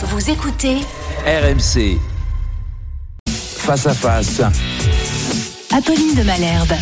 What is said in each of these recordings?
Vous écoutez RMC. Face à face. Apolline de Malherbe.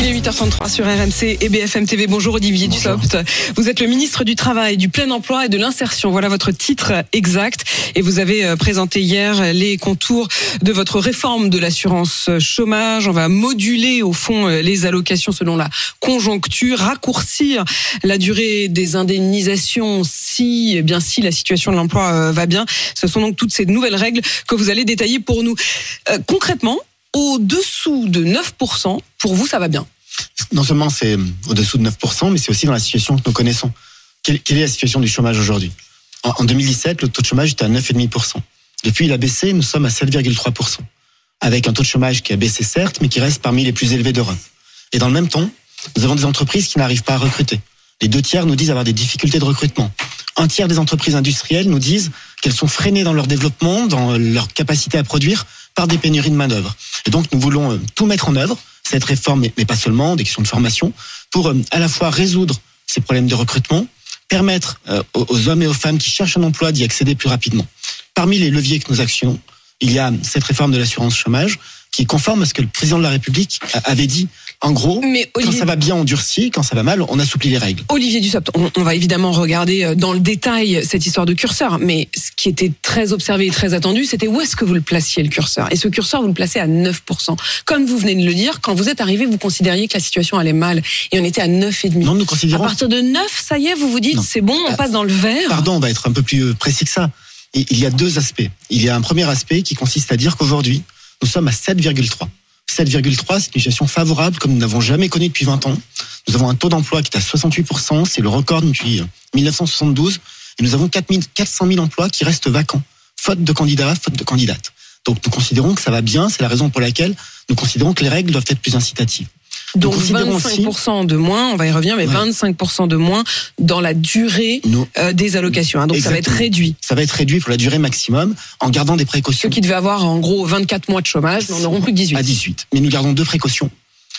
Il est 8h33 sur RMC et BFM TV. Bonjour Olivier Dussopt. Vous êtes le ministre du Travail, du plein emploi et de l'insertion. Voilà votre titre exact. Et vous avez euh, présenté hier les contours de votre réforme de l'assurance chômage. On va moduler au fond euh, les allocations selon la conjoncture, raccourcir la durée des indemnisations si, eh bien si la situation de l'emploi euh, va bien. Ce sont donc toutes ces nouvelles règles que vous allez détailler pour nous. concrètement, au-dessous de 9%, pour vous, ça va bien Non seulement c'est au-dessous de 9%, mais c'est aussi dans la situation que nous connaissons. Quelle, est la situation du chômage aujourd'hui? En, 2017, le taux de chômage était à 9,5%. Depuis, il a baissé, nous sommes à 7,3%. Avec un taux de chômage qui a baissé certes, mais qui reste parmi les plus élevés d'Europe. Et dans le même temps, nous avons des entreprises qui n'arrivent pas à recruter. Les deux tiers nous disent avoir des difficultés de recrutement. Un tiers des entreprises industrielles nous disent qu'elles sont freinées dans leur développement, dans leur capacité à produire, par des pénuries de main-d'œuvre. Et donc, nous voulons euh, tout mettre en œuvre, cette réforme, mais pas seulement, des questions de formation, pour euh, à la fois résoudre ces problèmes de recrutement, permettre euh, aux hommes et aux femmes qui cherchent un emploi d'y accéder plus rapidement. Parmi les leviers que nous actionnons, il y a cette réforme de l'assurance chômage qui est conforme à ce que le président de la République avait dit. En gros, quand ça va bien, on durcit, quand ça va mal, on assouplit les règles. Olivier Dussopt, on, va évidemment regarder euh, dans le détail cette histoire de curseur, mais ce qui était très observé et très attendu, c'était où est-ce que vous le placiez, le curseur? Et ce curseur, vous le placez à 9%. Comme vous venez de le dire, quand vous êtes arrivé, vous considériez que la situation allait mal, et on était à 9,5%. Non, nous considérons... À partir de 9, ça y est, vous vous dites, c'est bon, on ah, passe dans le vert Pardon, on va être un peu plus euh, précis que ça. Il y a deux aspects. Il y a un premier aspect qui consiste à dire qu'aujourd'hui, nous sommes à 7,3. 7,3, c'est une situation favorable comme nous n'avons jamais connu depuis 20 ans. Nous avons un taux d'emploi qui est à 68%, c'est le record depuis 1972. Euh, et nous avons 400 000 emplois qui restent vacants, faute de candidats, faute de candidates. Donc nous considérons que ça va bien, c'est la raison pour laquelle nous considérons que les règles doivent être plus incitatives. Donc 25% de moins, on va y revenir, mais 25% de moins dans la durée euh, des allocations. Hein. donc ça va être réduit. Ça va être réduit pour la durée maximum en gardant des précautions. Ceux qui devaient avoir en gros 24 mois de chômage n'en auront plus que 18. À 18. Mais nous gardons deux précautions.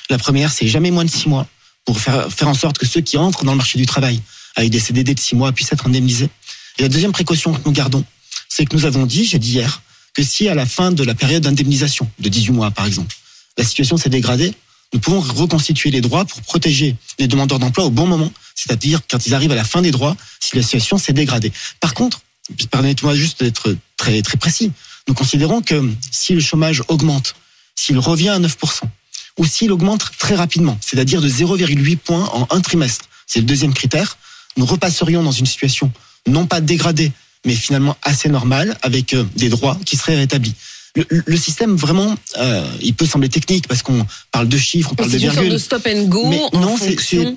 La première, c'est jamais moins de 6 mois pour faire, faire en sorte que ceux qui entrent dans le marché du travail avec des CDD de 6 mois puissent être indemnisés. Et la deuxième précaution que nous gardons, c'est que nous avons dit, j'ai dit hier, que si à la fin de la période d'indemnisation, de 18 mois par exemple, la situation s'est dégradée, nous pouvons reconstituer les droits pour protéger les demandeurs d'emploi au bon moment, c'est-à-dire quand ils arrivent à la fin des droits, si la situation s'est dégradée. Par contre, permettez-moi juste d'être très, très précis, nous considérons que si le chômage augmente, s'il revient à 9%, ou s'il augmente très rapidement, c'est-à-dire de 0,8 points en un trimestre, c'est le deuxième critère, nous repasserions dans une situation non pas dégradée, mais finalement assez normale, avec euh, des droits qui seraient rétablis le, système vraiment, euh, il peut sembler technique parce qu'on parle de chiffres, on parle de virgules. C'est de stop and go. Mais non,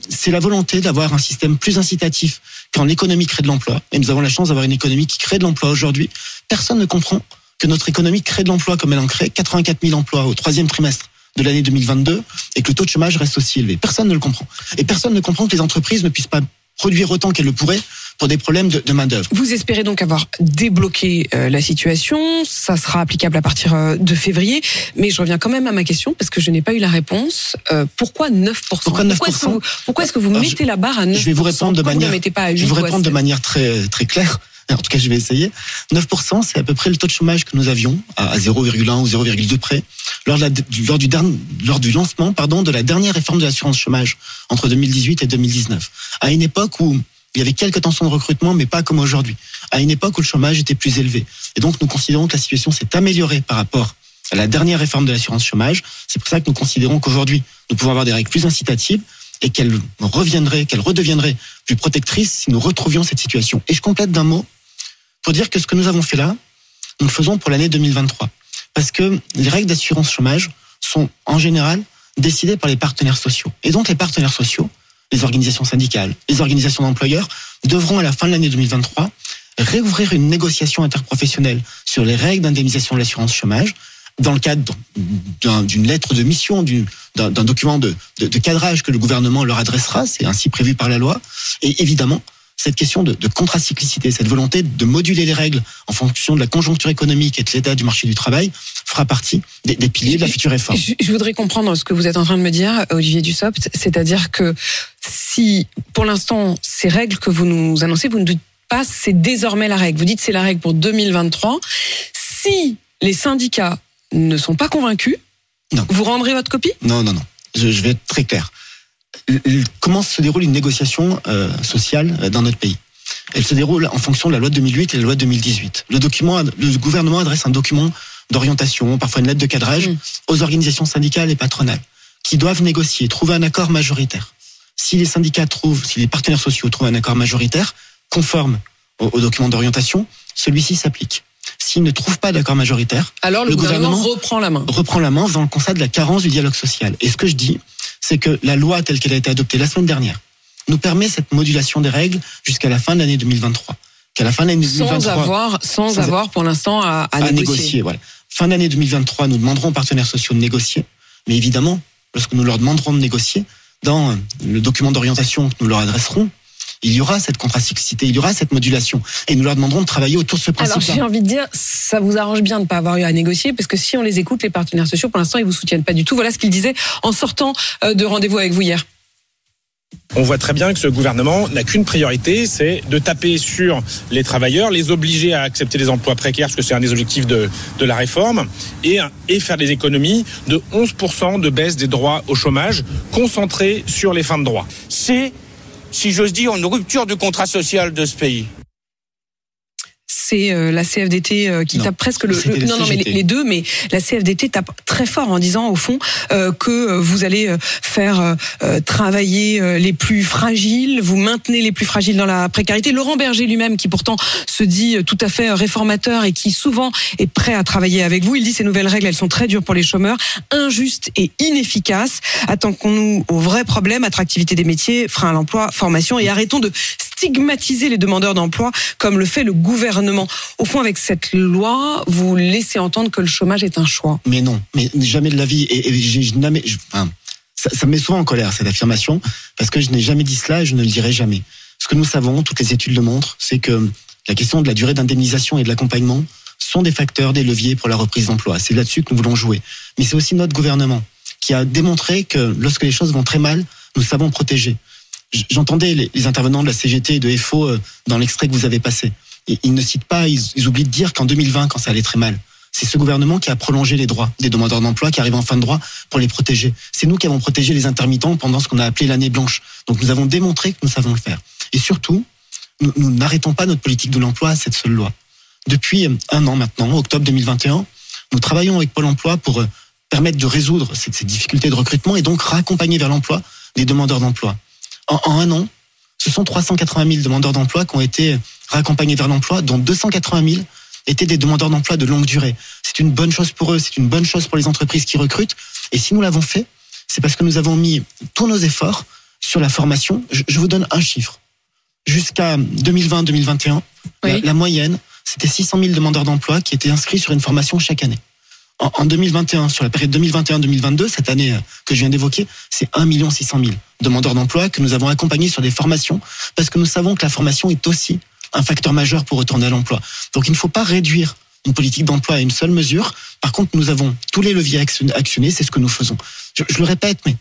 c'est la volonté d'avoir un système plus incitatif quand l'économie crée de l'emploi. Et nous avons la chance d'avoir une économie qui crée de l'emploi aujourd'hui. Personne ne comprend que notre économie crée de l'emploi comme elle en crée 84 000 emplois au troisième trimestre de l'année 2022 et que le taux de chômage reste aussi élevé. Personne ne le comprend. Et personne ne comprend que les entreprises ne puissent pas produire autant qu'elles le pourraient pour des problèmes de, main-d'œuvre. Vous espérez donc avoir débloqué euh, la situation. Ça sera applicable à partir euh, de février. Mais je reviens quand même à ma question parce que je n'ai pas eu la réponse. Euh, pourquoi 9% Pourquoi 9% Pourquoi est-ce que vous, mettez la barre à 9% Je vais vous répondre de manière. pas à je vais vous répondre de manière très très claire. En tout cas, je vais essayer. 9%, c'est à peu près le taux de chômage que nous avions à 0,1 ou 0,2 près lors, de la, lors, du, lors du lancement pardon, de la dernière réforme de l'assurance chômage entre 2018 et 2019. À une époque où il y avait quelques tensions de recrutement, mais pas comme aujourd'hui. À une époque où le chômage était plus élevé. Et donc, nous considérons que la situation s'est améliorée par rapport à la dernière réforme de l'assurance chômage. C'est pour ça que nous considérons qu'aujourd'hui, nous pouvons avoir des règles plus incitatives et qu'elles reviendraient, qu'elles redeviendraient plus protectrices si nous retrouvions cette situation. Et je complète d'un mot pour dire que ce que nous avons fait là, nous le faisons pour l'année 2023. Parce que les règles d'assurance chômage sont en général décidées par les partenaires sociaux. Et donc les partenaires sociaux, les organisations syndicales, les organisations d'employeurs devront à la fin de l'année 2023 réouvrir une négociation interprofessionnelle sur les règles d'indemnisation de l'assurance chômage dans le cadre d'une lettre de mission, d'un document de, cadrage que le gouvernement leur adressera, c'est ainsi prévu par la loi. Et évidemment, cette question de, de contracyclicité, cette volonté de moduler les règles en fonction de la conjoncture économique et de l'état du marché du travail fera partie des, piliers de la future réforme. Je, voudrais comprendre ce que vous êtes en train de me dire, Olivier Dussopt, c'est-à-dire que si, pour l'instant, ces règles que vous nous annoncez, vous ne dites pas c'est désormais la règle. Vous dites c'est la règle pour 2023. Si les syndicats ne sont pas convaincus, Non. vous rendrez votre copie? Non, non, non. Je, je vais être très clair. Comment se déroule une négociation euh, sociale euh, dans notre pays? Elle se déroule en fonction de la loi de 2008 et la loi de 2018. Le document, le gouvernement adresse un document d'orientation, parfois une lettre de cadrage, Mm. aux organisations syndicales et patronales qui doivent négocier, trouver un accord majoritaire. Si les syndicats trouvent, si les partenaires sociaux trouvent un accord majoritaire conforme au, au document d'orientation, celui-ci s'applique. S'ils ne trouvent pas d'accord majoritaire, Alors le, Le gouvernement, gouvernement reprend la main. reprend la main dans le constat de la carence du dialogue social. Et ce que je dis, c'est que la loi telle qu'elle a été adoptée la semaine dernière nous permet cette modulation des règles jusqu'à la fin de l'année 2023. Qu'à la fin de l'année Sans 2023, avoir, sans, Sans- avoir pour l'instant à, à à, négocier. négocier. Voilà. Fin d'année 2023, nous demanderons aux partenaires sociaux de négocier. Mais évidemment, lorsque nous leur demanderons de négocier, dans le document d'orientation que nous leur adresserons, il y aura cette contracyclicité, il y aura cette modulation. Et nous leur demanderons de travailler autour de ce Alors principe. j'ai envie de dire, ça vous arrange bien de ne pas avoir eu à négocier, parce que si on les écoute, les partenaires sociaux, pour l'instant, ils vous soutiennent pas du tout. Voilà ce qu'ils disaient en sortant euh, de rendez-vous avec vous hier. On voit très bien que ce gouvernement n'a qu'une priorité, c'est de taper sur les travailleurs, les obliger à accepter des emplois précaires, parce que c'est un des objectifs de, de la réforme, et, et faire des économies de 11% de baisse des droits au chômage, concentrés sur les fins de droit. c'est, si j'ose dire, une rupture du contrat social de ce pays. C'est euh, la CFDT euh, qui Non, tape presque le, non non mais les, deux mais la CFDT tape très fort en disant au fond euh, que vous allez faire euh, travailler les plus fragiles, vous maintenez les plus fragiles dans la précarité. Laurent Berger lui-même qui pourtant se dit tout à fait réformateur et qui souvent est prêt à travailler avec vous, il dit ces nouvelles règles elles sont très dures pour les chômeurs, injustes et inefficaces. Attaquons-nous au vrai problème, attractivité des métiers, frein à l'emploi, formation et arrêtons de stigmatiser les demandeurs d'emploi comme le fait le gouvernement. Au fond, avec cette loi, vous laissez entendre que le chômage est un choix. Mais non, mais jamais de la vie. Et, jamais, ça me met souvent en colère cette affirmation parce que je n'ai jamais dit cela et je ne le dirai jamais. Ce que nous savons, toutes les études le montrent, c'est que la question de la durée d'indemnisation et de l'accompagnement sont des facteurs, des leviers pour la reprise d'emploi. C'est là-dessus que nous voulons jouer. Mais c'est aussi notre gouvernement qui a démontré que lorsque les choses vont très mal, nous savons protéger. J'entendais les, intervenants de la CGT et de FO euh, dans l'extrait que vous avez passé. Ils ne citent pas, ils, oublient de dire qu'en 2020, quand ça allait très mal, c'est ce gouvernement qui a prolongé les droits des demandeurs d'emploi qui arrivent en fin de droit pour les protéger. C'est nous qui avons protégé les intermittents pendant ce qu'on a appelé l'année blanche. Donc nous avons démontré que nous savons le faire. Et surtout, nous n'arrêtons pas notre politique de l'emploi à cette seule loi. Depuis euh, un an maintenant, octobre 2021, nous travaillons avec Pôle emploi pour euh, permettre de résoudre ces difficultés de recrutement et donc raccompagner vers l'emploi des demandeurs d'emploi. En, en un an, ce sont 380 000 demandeurs d'emploi qui ont été raccompagnés vers l'emploi, dont 280 000 étaient des demandeurs d'emploi de longue durée. C'est une bonne chose pour eux, c'est une bonne chose pour les entreprises qui recrutent. Et si nous l'avons fait, c'est parce que nous avons mis tous nos efforts sur la formation. Je, je vous donne un chiffre. Jusqu'à 2020-2021, la, Oui. la moyenne, c'était 600 000 demandeurs d'emploi qui étaient inscrits sur une formation chaque année. En, en 2021, sur la période 2021-2022, cette année euh, que je viens d'évoquer, c'est 1 600 000 demandeurs d'emploi que nous avons accompagnés sur des formations parce que nous savons que la formation est aussi un facteur majeur pour retourner à l'emploi. Donc il ne faut pas réduire une politique d'emploi à une seule mesure. Par contre, nous avons tous les leviers action- actionnés, c'est ce que nous faisons. Je, le répète, mais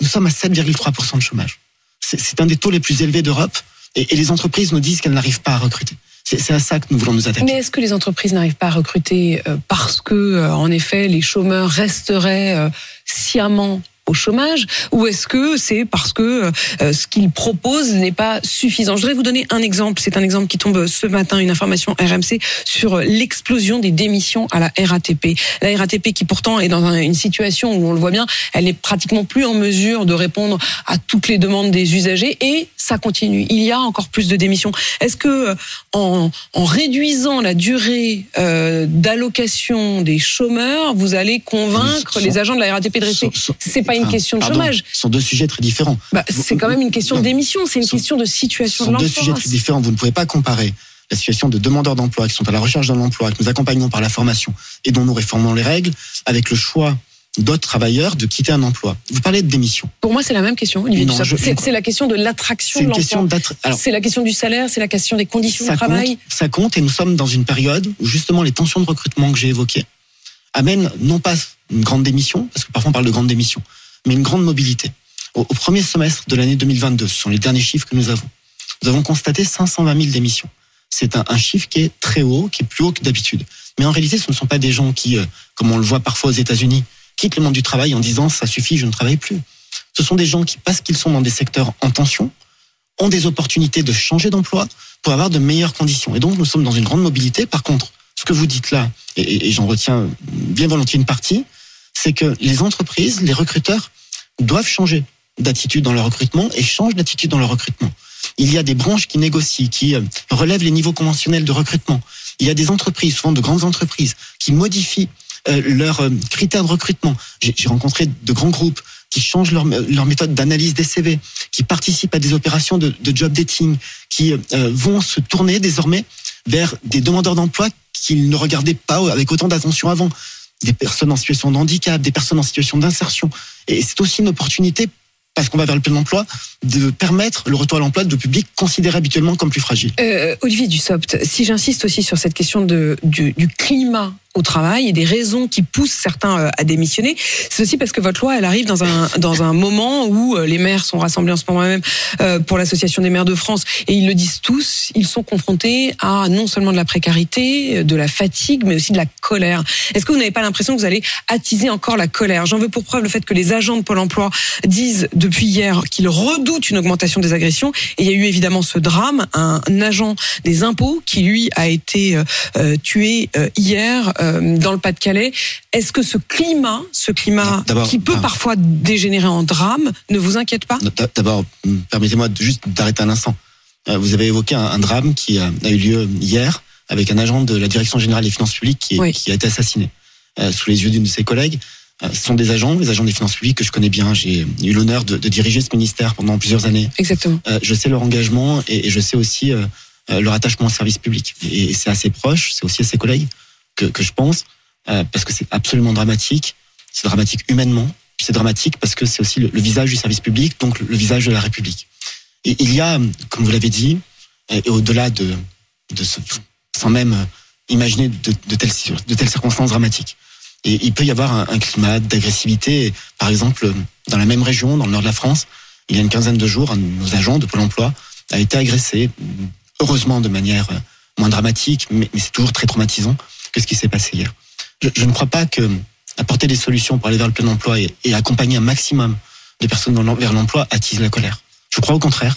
nous sommes à 7,3% de chômage. C'est un des taux les plus élevés d'Europe et les entreprises nous disent qu'elles n'arrivent pas à recruter. C'est à ça que nous voulons nous attaquer. Mais est-ce que les entreprises n'arrivent pas à recruter euh, parce que, euh, en effet, les chômeurs resteraient euh, sciemment au chômage ou est-ce que c'est parce que euh, ce qu'ils proposent n'est pas suffisant? Je voudrais vous donner un exemple. C'est un exemple qui tombe ce matin, une information RMC sur l'explosion des démissions à la RATP. La RATP qui pourtant est dans un- une situation où on le voit bien, elle n'est pratiquement plus en mesure de répondre à toutes les demandes des usagers et ça continue. Il y a encore plus de démissions. Est-ce que euh, en, en réduisant la durée euh, d'allocation des chômeurs, vous allez convaincre les agents de la RATP de rester? C'est pas une enfin, question de pardon, chômage. Ce sont deux sujets très différents. Bah, c'est quand même une question Non. d'émission, c'est une Ce sont- question de Ce situation de sont deux l'emploi. sujets très différents. Vous ne pouvez pas comparer la situation de demandeurs d'emploi qui sont à la recherche d'un emploi, que nous accompagnons par la formation et dont nous réformons les règles, avec le choix d'autres travailleurs de quitter un emploi. Vous parlez de démission. Pour moi, c'est la même question, Olivier C'est la question de l'attraction C'est de l'emploi. C'est la question du salaire, c'est la question des conditions de travail. compte, ça compte, et nous sommes dans une période où justement les tensions de recrutement que j'ai évoquées amènent non pas une grande démission, parce que parfois on parle de grande démission, mais une grande mobilité. Au, premier semestre de l'année 2022, ce sont les derniers chiffres que nous avons, nous avons constaté 520 000 démissions. C'est un, chiffre qui est très haut, qui est plus haut que d'habitude. Mais en réalité, ce ne sont pas des gens qui, euh, comme on le voit parfois aux États-Unis, quittent le monde du travail en disant ça suffit, je ne travaille plus. Ce sont des gens qui, parce qu'ils sont dans des secteurs en tension, ont des opportunités de changer d'emploi pour avoir de meilleures conditions. Et donc, nous sommes dans une grande mobilité. Par contre, ce que vous dites là, et j'en retiens bien volontiers une partie, c'est que les entreprises, les recruteurs doivent changer d'attitude dans leur recrutement et changent d'attitude dans leur recrutement. Il y a des branches qui négocient, qui euh, relèvent les niveaux conventionnels de recrutement. Il y a des entreprises, souvent de grandes entreprises, qui modifient euh, leurs euh, critères de recrutement. J'ai rencontré de grands groupes qui changent leur, leur méthode d'analyse des CV, qui participent à des opérations de, job dating, qui vont se tourner désormais vers des demandeurs d'emploi qu'ils ne regardaient pas avec autant d'attention avant. Des personnes en situation de handicap, des personnes en situation d'insertion. Et c'est aussi une opportunité, parce qu'on va vers le plein emploi, de permettre le retour à l'emploi de publics considérés habituellement comme plus fragiles. Euh, Olivier Dussopt, si j'insiste aussi sur cette question du climat au travail et des raisons qui poussent certains euh, à démissionner, c'est aussi parce que votre loi, elle arrive dans un dans un moment où euh, les maires sont rassemblés en ce moment même euh, pour l'association des maires de France. Et ils le disent tous, ils sont confrontés à non seulement de la précarité, de la fatigue, mais aussi de la colère. Est-ce que vous n'avez pas l'impression que vous allez attiser encore la colère? J'en veux pour preuve le fait que les agents de Pôle Emploi disent depuis hier qu'ils redoutent une augmentation des agressions. Et il y a eu évidemment ce drame, un agent des impôts qui lui a été euh, tué euh, hier euh, dans le Pas-de-Calais. Est-ce que ce climat, ce climat qui peut ah. parfois dégénérer en drame, ne vous inquiète pas? D'a- D'abord, hum, permettez-moi juste d'arrêter un instant. Euh, Vous avez évoqué un, un drame qui a, a eu lieu hier avec un agent de la Direction générale des finances publiques qui, est- Oui. qui a été assassiné euh, sous les yeux d'une de ses collègues. Euh, Ce sont des agents, les agents des finances publiques que je connais bien. J'ai eu l'honneur de, de diriger ce ministère pendant plusieurs années. Exactement. Euh, je sais leur engagement et, et je sais aussi euh, euh, leur attachement au service public. Et, et c'est assez proche, c'est aussi à ses collègues que, je pense, euh, parce que c'est absolument dramatique. C'est dramatique humainement, c'est dramatique parce que c'est aussi le, visage du service public, donc le, visage de la République. Et il y a, comme vous l'avez dit, et, et au-delà de, ce, sans même euh, imaginer de, telles, circonstances dramatiques. Et il peut y avoir un, climat d'agressivité. Par exemple, dans la même région, dans le nord de la France, il y a une quinzaine de jours, un de nos agents de Pôle emploi a été agressé, heureusement de manière euh, moins dramatique, mais c'est toujours très traumatisant que ce qui s'est passé hier? Je, ne crois pas que apporter des solutions pour aller vers le plein emploi et, accompagner un maximum de personnes vers l'emploi attise la colère. Je crois au contraire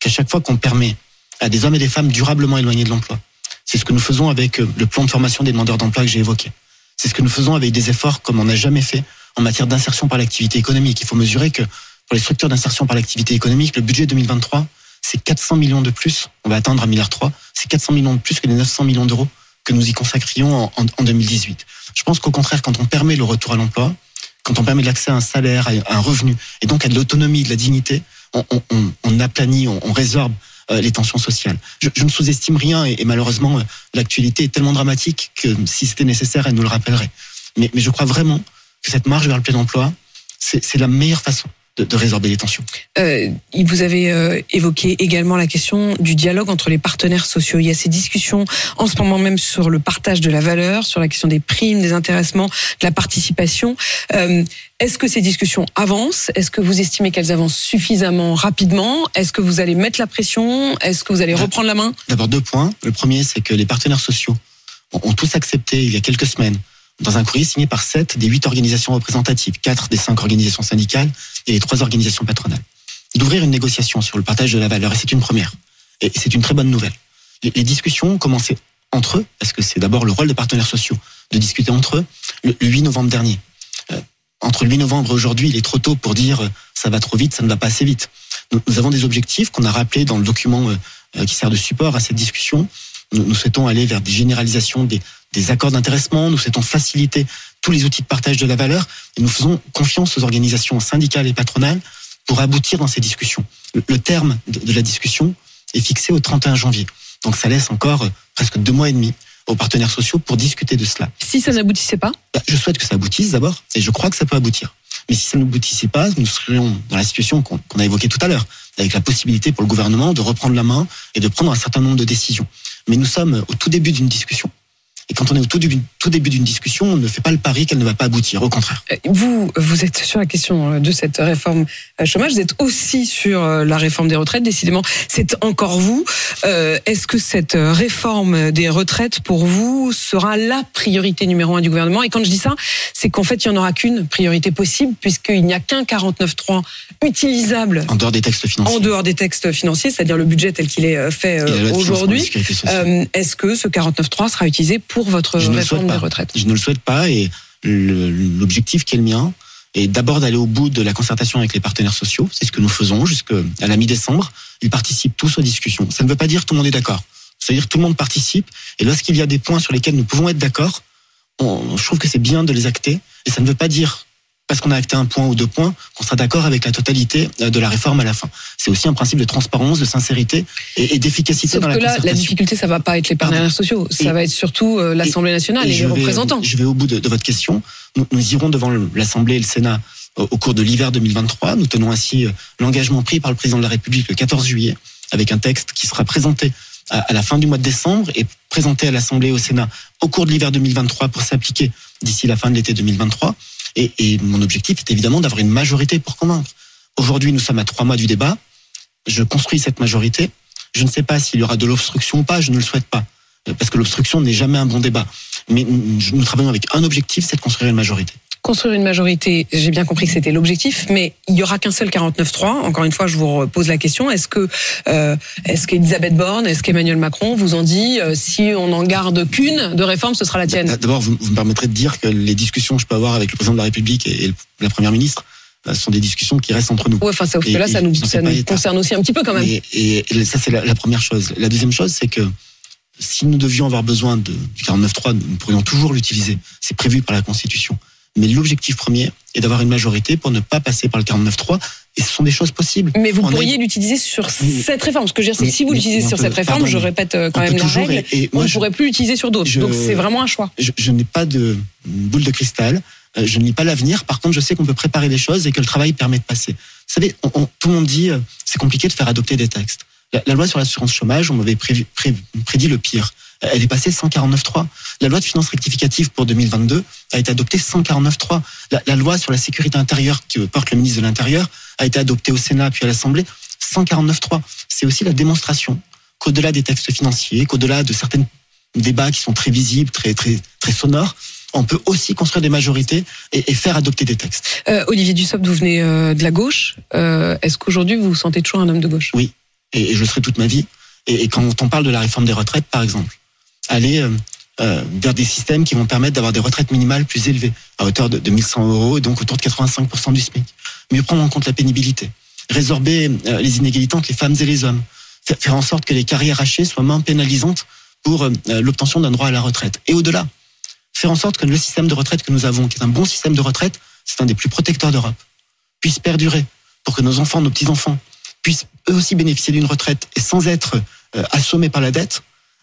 qu'à chaque fois qu'on permet à des hommes et des femmes durablement éloignés de l'emploi, c'est ce que nous faisons avec euh, le plan de formation des demandeurs d'emploi que j'ai évoqué. C'est ce que nous faisons avec des efforts comme on n'a jamais fait en matière d'insertion par l'activité économique. Il faut mesurer que pour les structures d'insertion par l'activité économique, le budget 2023, c'est 400 millions de plus. On va atteindre un milliard trois. C'est 400 millions de plus que les 900 millions d'euros que nous y consacrions en, en- en 2018. Je pense qu'au contraire, quand on permet le retour à l'emploi, quand on permet l'accès à un salaire, à un revenu, et donc à de l'autonomie, de la dignité, on, on, aplanit, on, résorbe euh, les tensions sociales. Je, ne sous-estime rien et, malheureusement, euh, l'actualité est tellement dramatique que si c'était nécessaire, elle nous le rappellerait. Mais, mais je crois vraiment que cette marche vers le plein emploi, c'est la meilleure façon de, de résorber les tensions. Euh, vous avez euh, évoqué également la question du dialogue entre les partenaires sociaux. Il y a ces discussions en ce moment même sur le partage de la valeur, sur la question des primes, des intéressements, de la participation. Euh, Est-ce que ces discussions avancent? Est-ce que vous estimez qu'elles avancent suffisamment rapidement? Est-ce que vous allez mettre la pression? Est-ce que vous allez reprendre la main? D'abord deux points. Le premier, c'est que les partenaires sociaux ont, ont tous accepté il y a quelques semaines, dans un courrier signé par sept des huit organisations représentatives, quatre des cinq organisations syndicales et les trois organisations patronales, d'ouvrir une négociation sur le partage de la valeur. Et c'est une première. Et c'est une très bonne nouvelle. Les, discussions ont commencé entre eux, parce que c'est d'abord le rôle des partenaires sociaux de discuter entre eux, le, le 8 novembre dernier. Euh, entre le 8 novembre et aujourd'hui, il est trop tôt pour dire euh, ça va trop vite, ça ne va pas assez vite. Nous, avons des objectifs qu'on a rappelés dans le document euh, qui sert de support à cette discussion. Nous, nous souhaitons aller vers des généralisations des, des accords d'intéressement, nous souhaitons faciliter tous les outils de partage de la valeur et nous faisons confiance aux organisations syndicales et patronales pour aboutir dans ces discussions. Le, terme de, la discussion est fixé au 31 janvier. Donc ça laisse encore euh, presque deux mois et demi aux partenaires sociaux pour discuter de cela. Si ça n'aboutissait pas? Bah, Je souhaite que ça aboutisse d'abord, et je crois que ça peut aboutir. Mais si ça n'aboutissait pas, nous serions dans la situation qu'on a évoquée tout à l'heure, avec la possibilité pour le gouvernement de reprendre la main et de prendre un certain nombre de décisions. Mais nous sommes au tout début d'une discussion. Et quand on est au tout début, tout début d'une discussion, on ne fait pas le pari qu'elle ne va pas aboutir. Au contraire. Euh, Vous, vous êtes sur la question de cette réforme euh, chômage, vous êtes aussi sur euh, la réforme des retraites. Décidément, c'est encore vous. Euh, Est-ce que cette réforme des retraites, pour vous, sera la priorité numéro un du gouvernement? Et quand je dis ça, c'est qu'en fait, il n'y en aura qu'une priorité possible, puisqu'il n'y a qu'un 49.3 utilisable En dehors des textes financiers. en dehors des textes financiers, c'est-à-dire le budget tel qu'il est euh, fait euh, aujourd'hui. Euh, Est-ce que ce 49.3 sera utilisé pour votre Je ne le réforme souhaite des pas. retraites Je ne le souhaite pas et l'objectif qui est le mien est d'abord d'aller au bout de la concertation avec les partenaires sociaux. C'est ce que nous faisons jusqu'à la mi-décembre. Ils participent tous aux discussions. Ça ne veut pas dire que tout le monde est d'accord. C'est-à-dire que tout le monde participe et lorsqu'il y a des points sur lesquels nous pouvons être d'accord, on- je trouve que c'est bien de les acter et ça ne veut pas dire parce qu'on a acté un point ou deux points qu'on sera d'accord avec la totalité euh, de la réforme à la fin. C'est aussi un principe de transparence, de sincérité et, et d'efficacité dans la que là, la difficulté, ça va pas être les partenaires sociaux, ça Et- va être surtout euh, l'Assemblée nationale et, les représentants. Je vais au bout de, de votre question. Nous, nous irons devant l'Assemblée et le Sénat au, au cours de l'hiver 2023. Nous tenons ainsi euh, l'engagement pris par le président de la République le 14 juillet avec un texte qui sera présenté à, à la fin du mois de décembre et présenté à l'Assemblée et au Sénat au cours de l'hiver 2023 pour s'appliquer d'ici la fin de l'été 2023. Et, et mon objectif est évidemment d'avoir une majorité pour convaincre. Aujourd'hui, nous sommes à trois mois du débat. Je construis cette majorité. Je ne sais pas s'il y aura de l'obstruction ou pas. Je ne le souhaite pas. Euh, Parce que l'obstruction n'est jamais un bon débat. Mais nous nous travaillons avec un objectif, c'est de construire une majorité. Construire une majorité, j'ai bien compris que c'était l'objectif, mais il y aura qu'un seul 49-3. Encore une fois, je vous pose la question est-ce que euh, est-ce qu'Elisabeth Borne, est-ce qu'Emmanuel Macron vous ont dit euh, si on n'en garde qu'une de réforme, ce sera la tienne? D'abord, vous, vous me permettrez de dire que les discussions que je peux avoir avec le président de la République et, et la première ministre euh, sont des discussions qui restent entre nous. Ouais, enfin, sauf que Et- là, ça nous, ça concerne aussi un petit peu quand même. Et, et- et ça, c'est la, la première chose. La deuxième chose, c'est que si nous devions avoir besoin de, du 49.3, nous pourrions toujours l'utiliser. C'est prévu par la Constitution. Mais l'objectif premier est d'avoir une majorité pour ne pas passer par le 49.3. Et ce sont des choses possibles. Mais vous On a- pourriez l'utiliser sur Oui. cette réforme. Ce que je veux dire, Mais- si vous l'utilisez sur peut- cette réforme, pardon, je répète euh, quand même la règle, et- et on ne pourrait plus l'utiliser sur d'autres. Donc c'est vraiment un choix. je, je n'ai pas de boule de cristal, euh, je ne lis pas l'avenir. Par contre, je sais qu'on peut préparer les choses et que le travail permet de passer. Vous savez, on- on- tout le monde dit euh, c'est compliqué de faire adopter des textes. La, loi sur l'assurance chômage, on m'avait pré- prédit le pire. Elle est passée 149.3. La loi de finances rectificative pour 2022 a été adoptée 149.3. La, la loi sur la sécurité intérieure que porte le ministre de l'Intérieur a été adoptée au Sénat puis à l'Assemblée 149.3. C'est aussi la démonstration qu'au-delà des textes financiers, qu'au-delà de certains débats qui sont très visibles, très très très sonores, on peut aussi construire des majorités et, et faire adopter des textes. Euh, Olivier Dussopt, vous venez euh, de la gauche. Euh, Est-ce qu'aujourd'hui vous vous sentez toujours un homme de gauche? Et, et je serai toute ma vie. Et, quand on parle de la réforme des retraites, par exemple, aller euh, euh, vers des systèmes qui vont permettre d'avoir des retraites minimales plus élevées, à hauteur de, de 1100 euros, donc autour de 85% du SMIC. Mieux prendre en compte la pénibilité. Résorber euh, les inégalités entre les femmes et les hommes. Faire, en sorte que les carrières hachées soient moins pénalisantes pour l'obtention d'un droit à la retraite. Et au-delà, faire en sorte que le système de retraite que nous avons, qui est un bon système de retraite, c'est un des plus protecteurs d'Europe, puisse perdurer pour que nos enfants, nos petits-enfants puissent eux aussi bénéficier d'une retraite et sans être euh, assommés par la dette,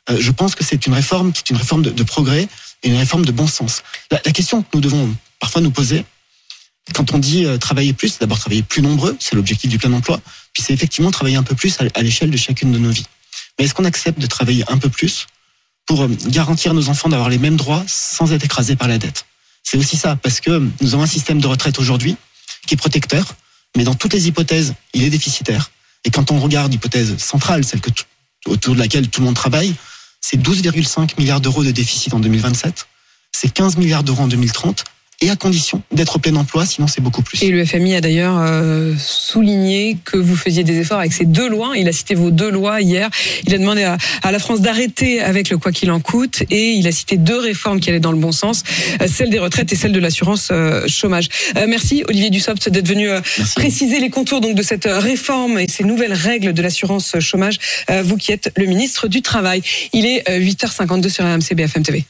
euh, je pense que c'est une réforme qui est une réforme de, progrès et une réforme de bon sens. La, question que nous devons parfois nous poser, quand on dit euh, travailler plus, d'abord travailler plus nombreux, c'est l'objectif du plein emploi, puis c'est effectivement travailler un peu plus à, à l'échelle de chacune de nos vies. Mais est-ce qu'on accepte de travailler un peu plus pour garantir à nos enfants d'avoir les mêmes droits sans être écrasés par la dette? C'est aussi ça, parce que nous avons un système de retraite aujourd'hui qui est protecteur, mais dans toutes les hypothèses, il est déficitaire. Et quand on regarde l'hypothèse centrale, celle que autour de laquelle tout le monde travaille, c'est 12,5 milliards d'euros de déficit en 2027, c'est 15 milliards d'euros en 2030, et à condition d'être au plein emploi, sinon c'est beaucoup plus. Et le FMI a d'ailleurs euh, souligné que vous faisiez des efforts avec ces deux lois. Il a cité vos deux lois hier. Il a demandé à, à la France d'arrêter avec le quoi qu'il en coûte et il a cité deux réformes qui allaient dans le bon sens, euh, celle des retraites et celle de l'assurance euh, chômage. Euh, merci Olivier Dussopt d'être venu préciser les contours donc de cette réforme et ces nouvelles règles de l'assurance chômage. Vous qui êtes le ministre du Travail. Il est euh, 8h52 sur RMC BFM TV.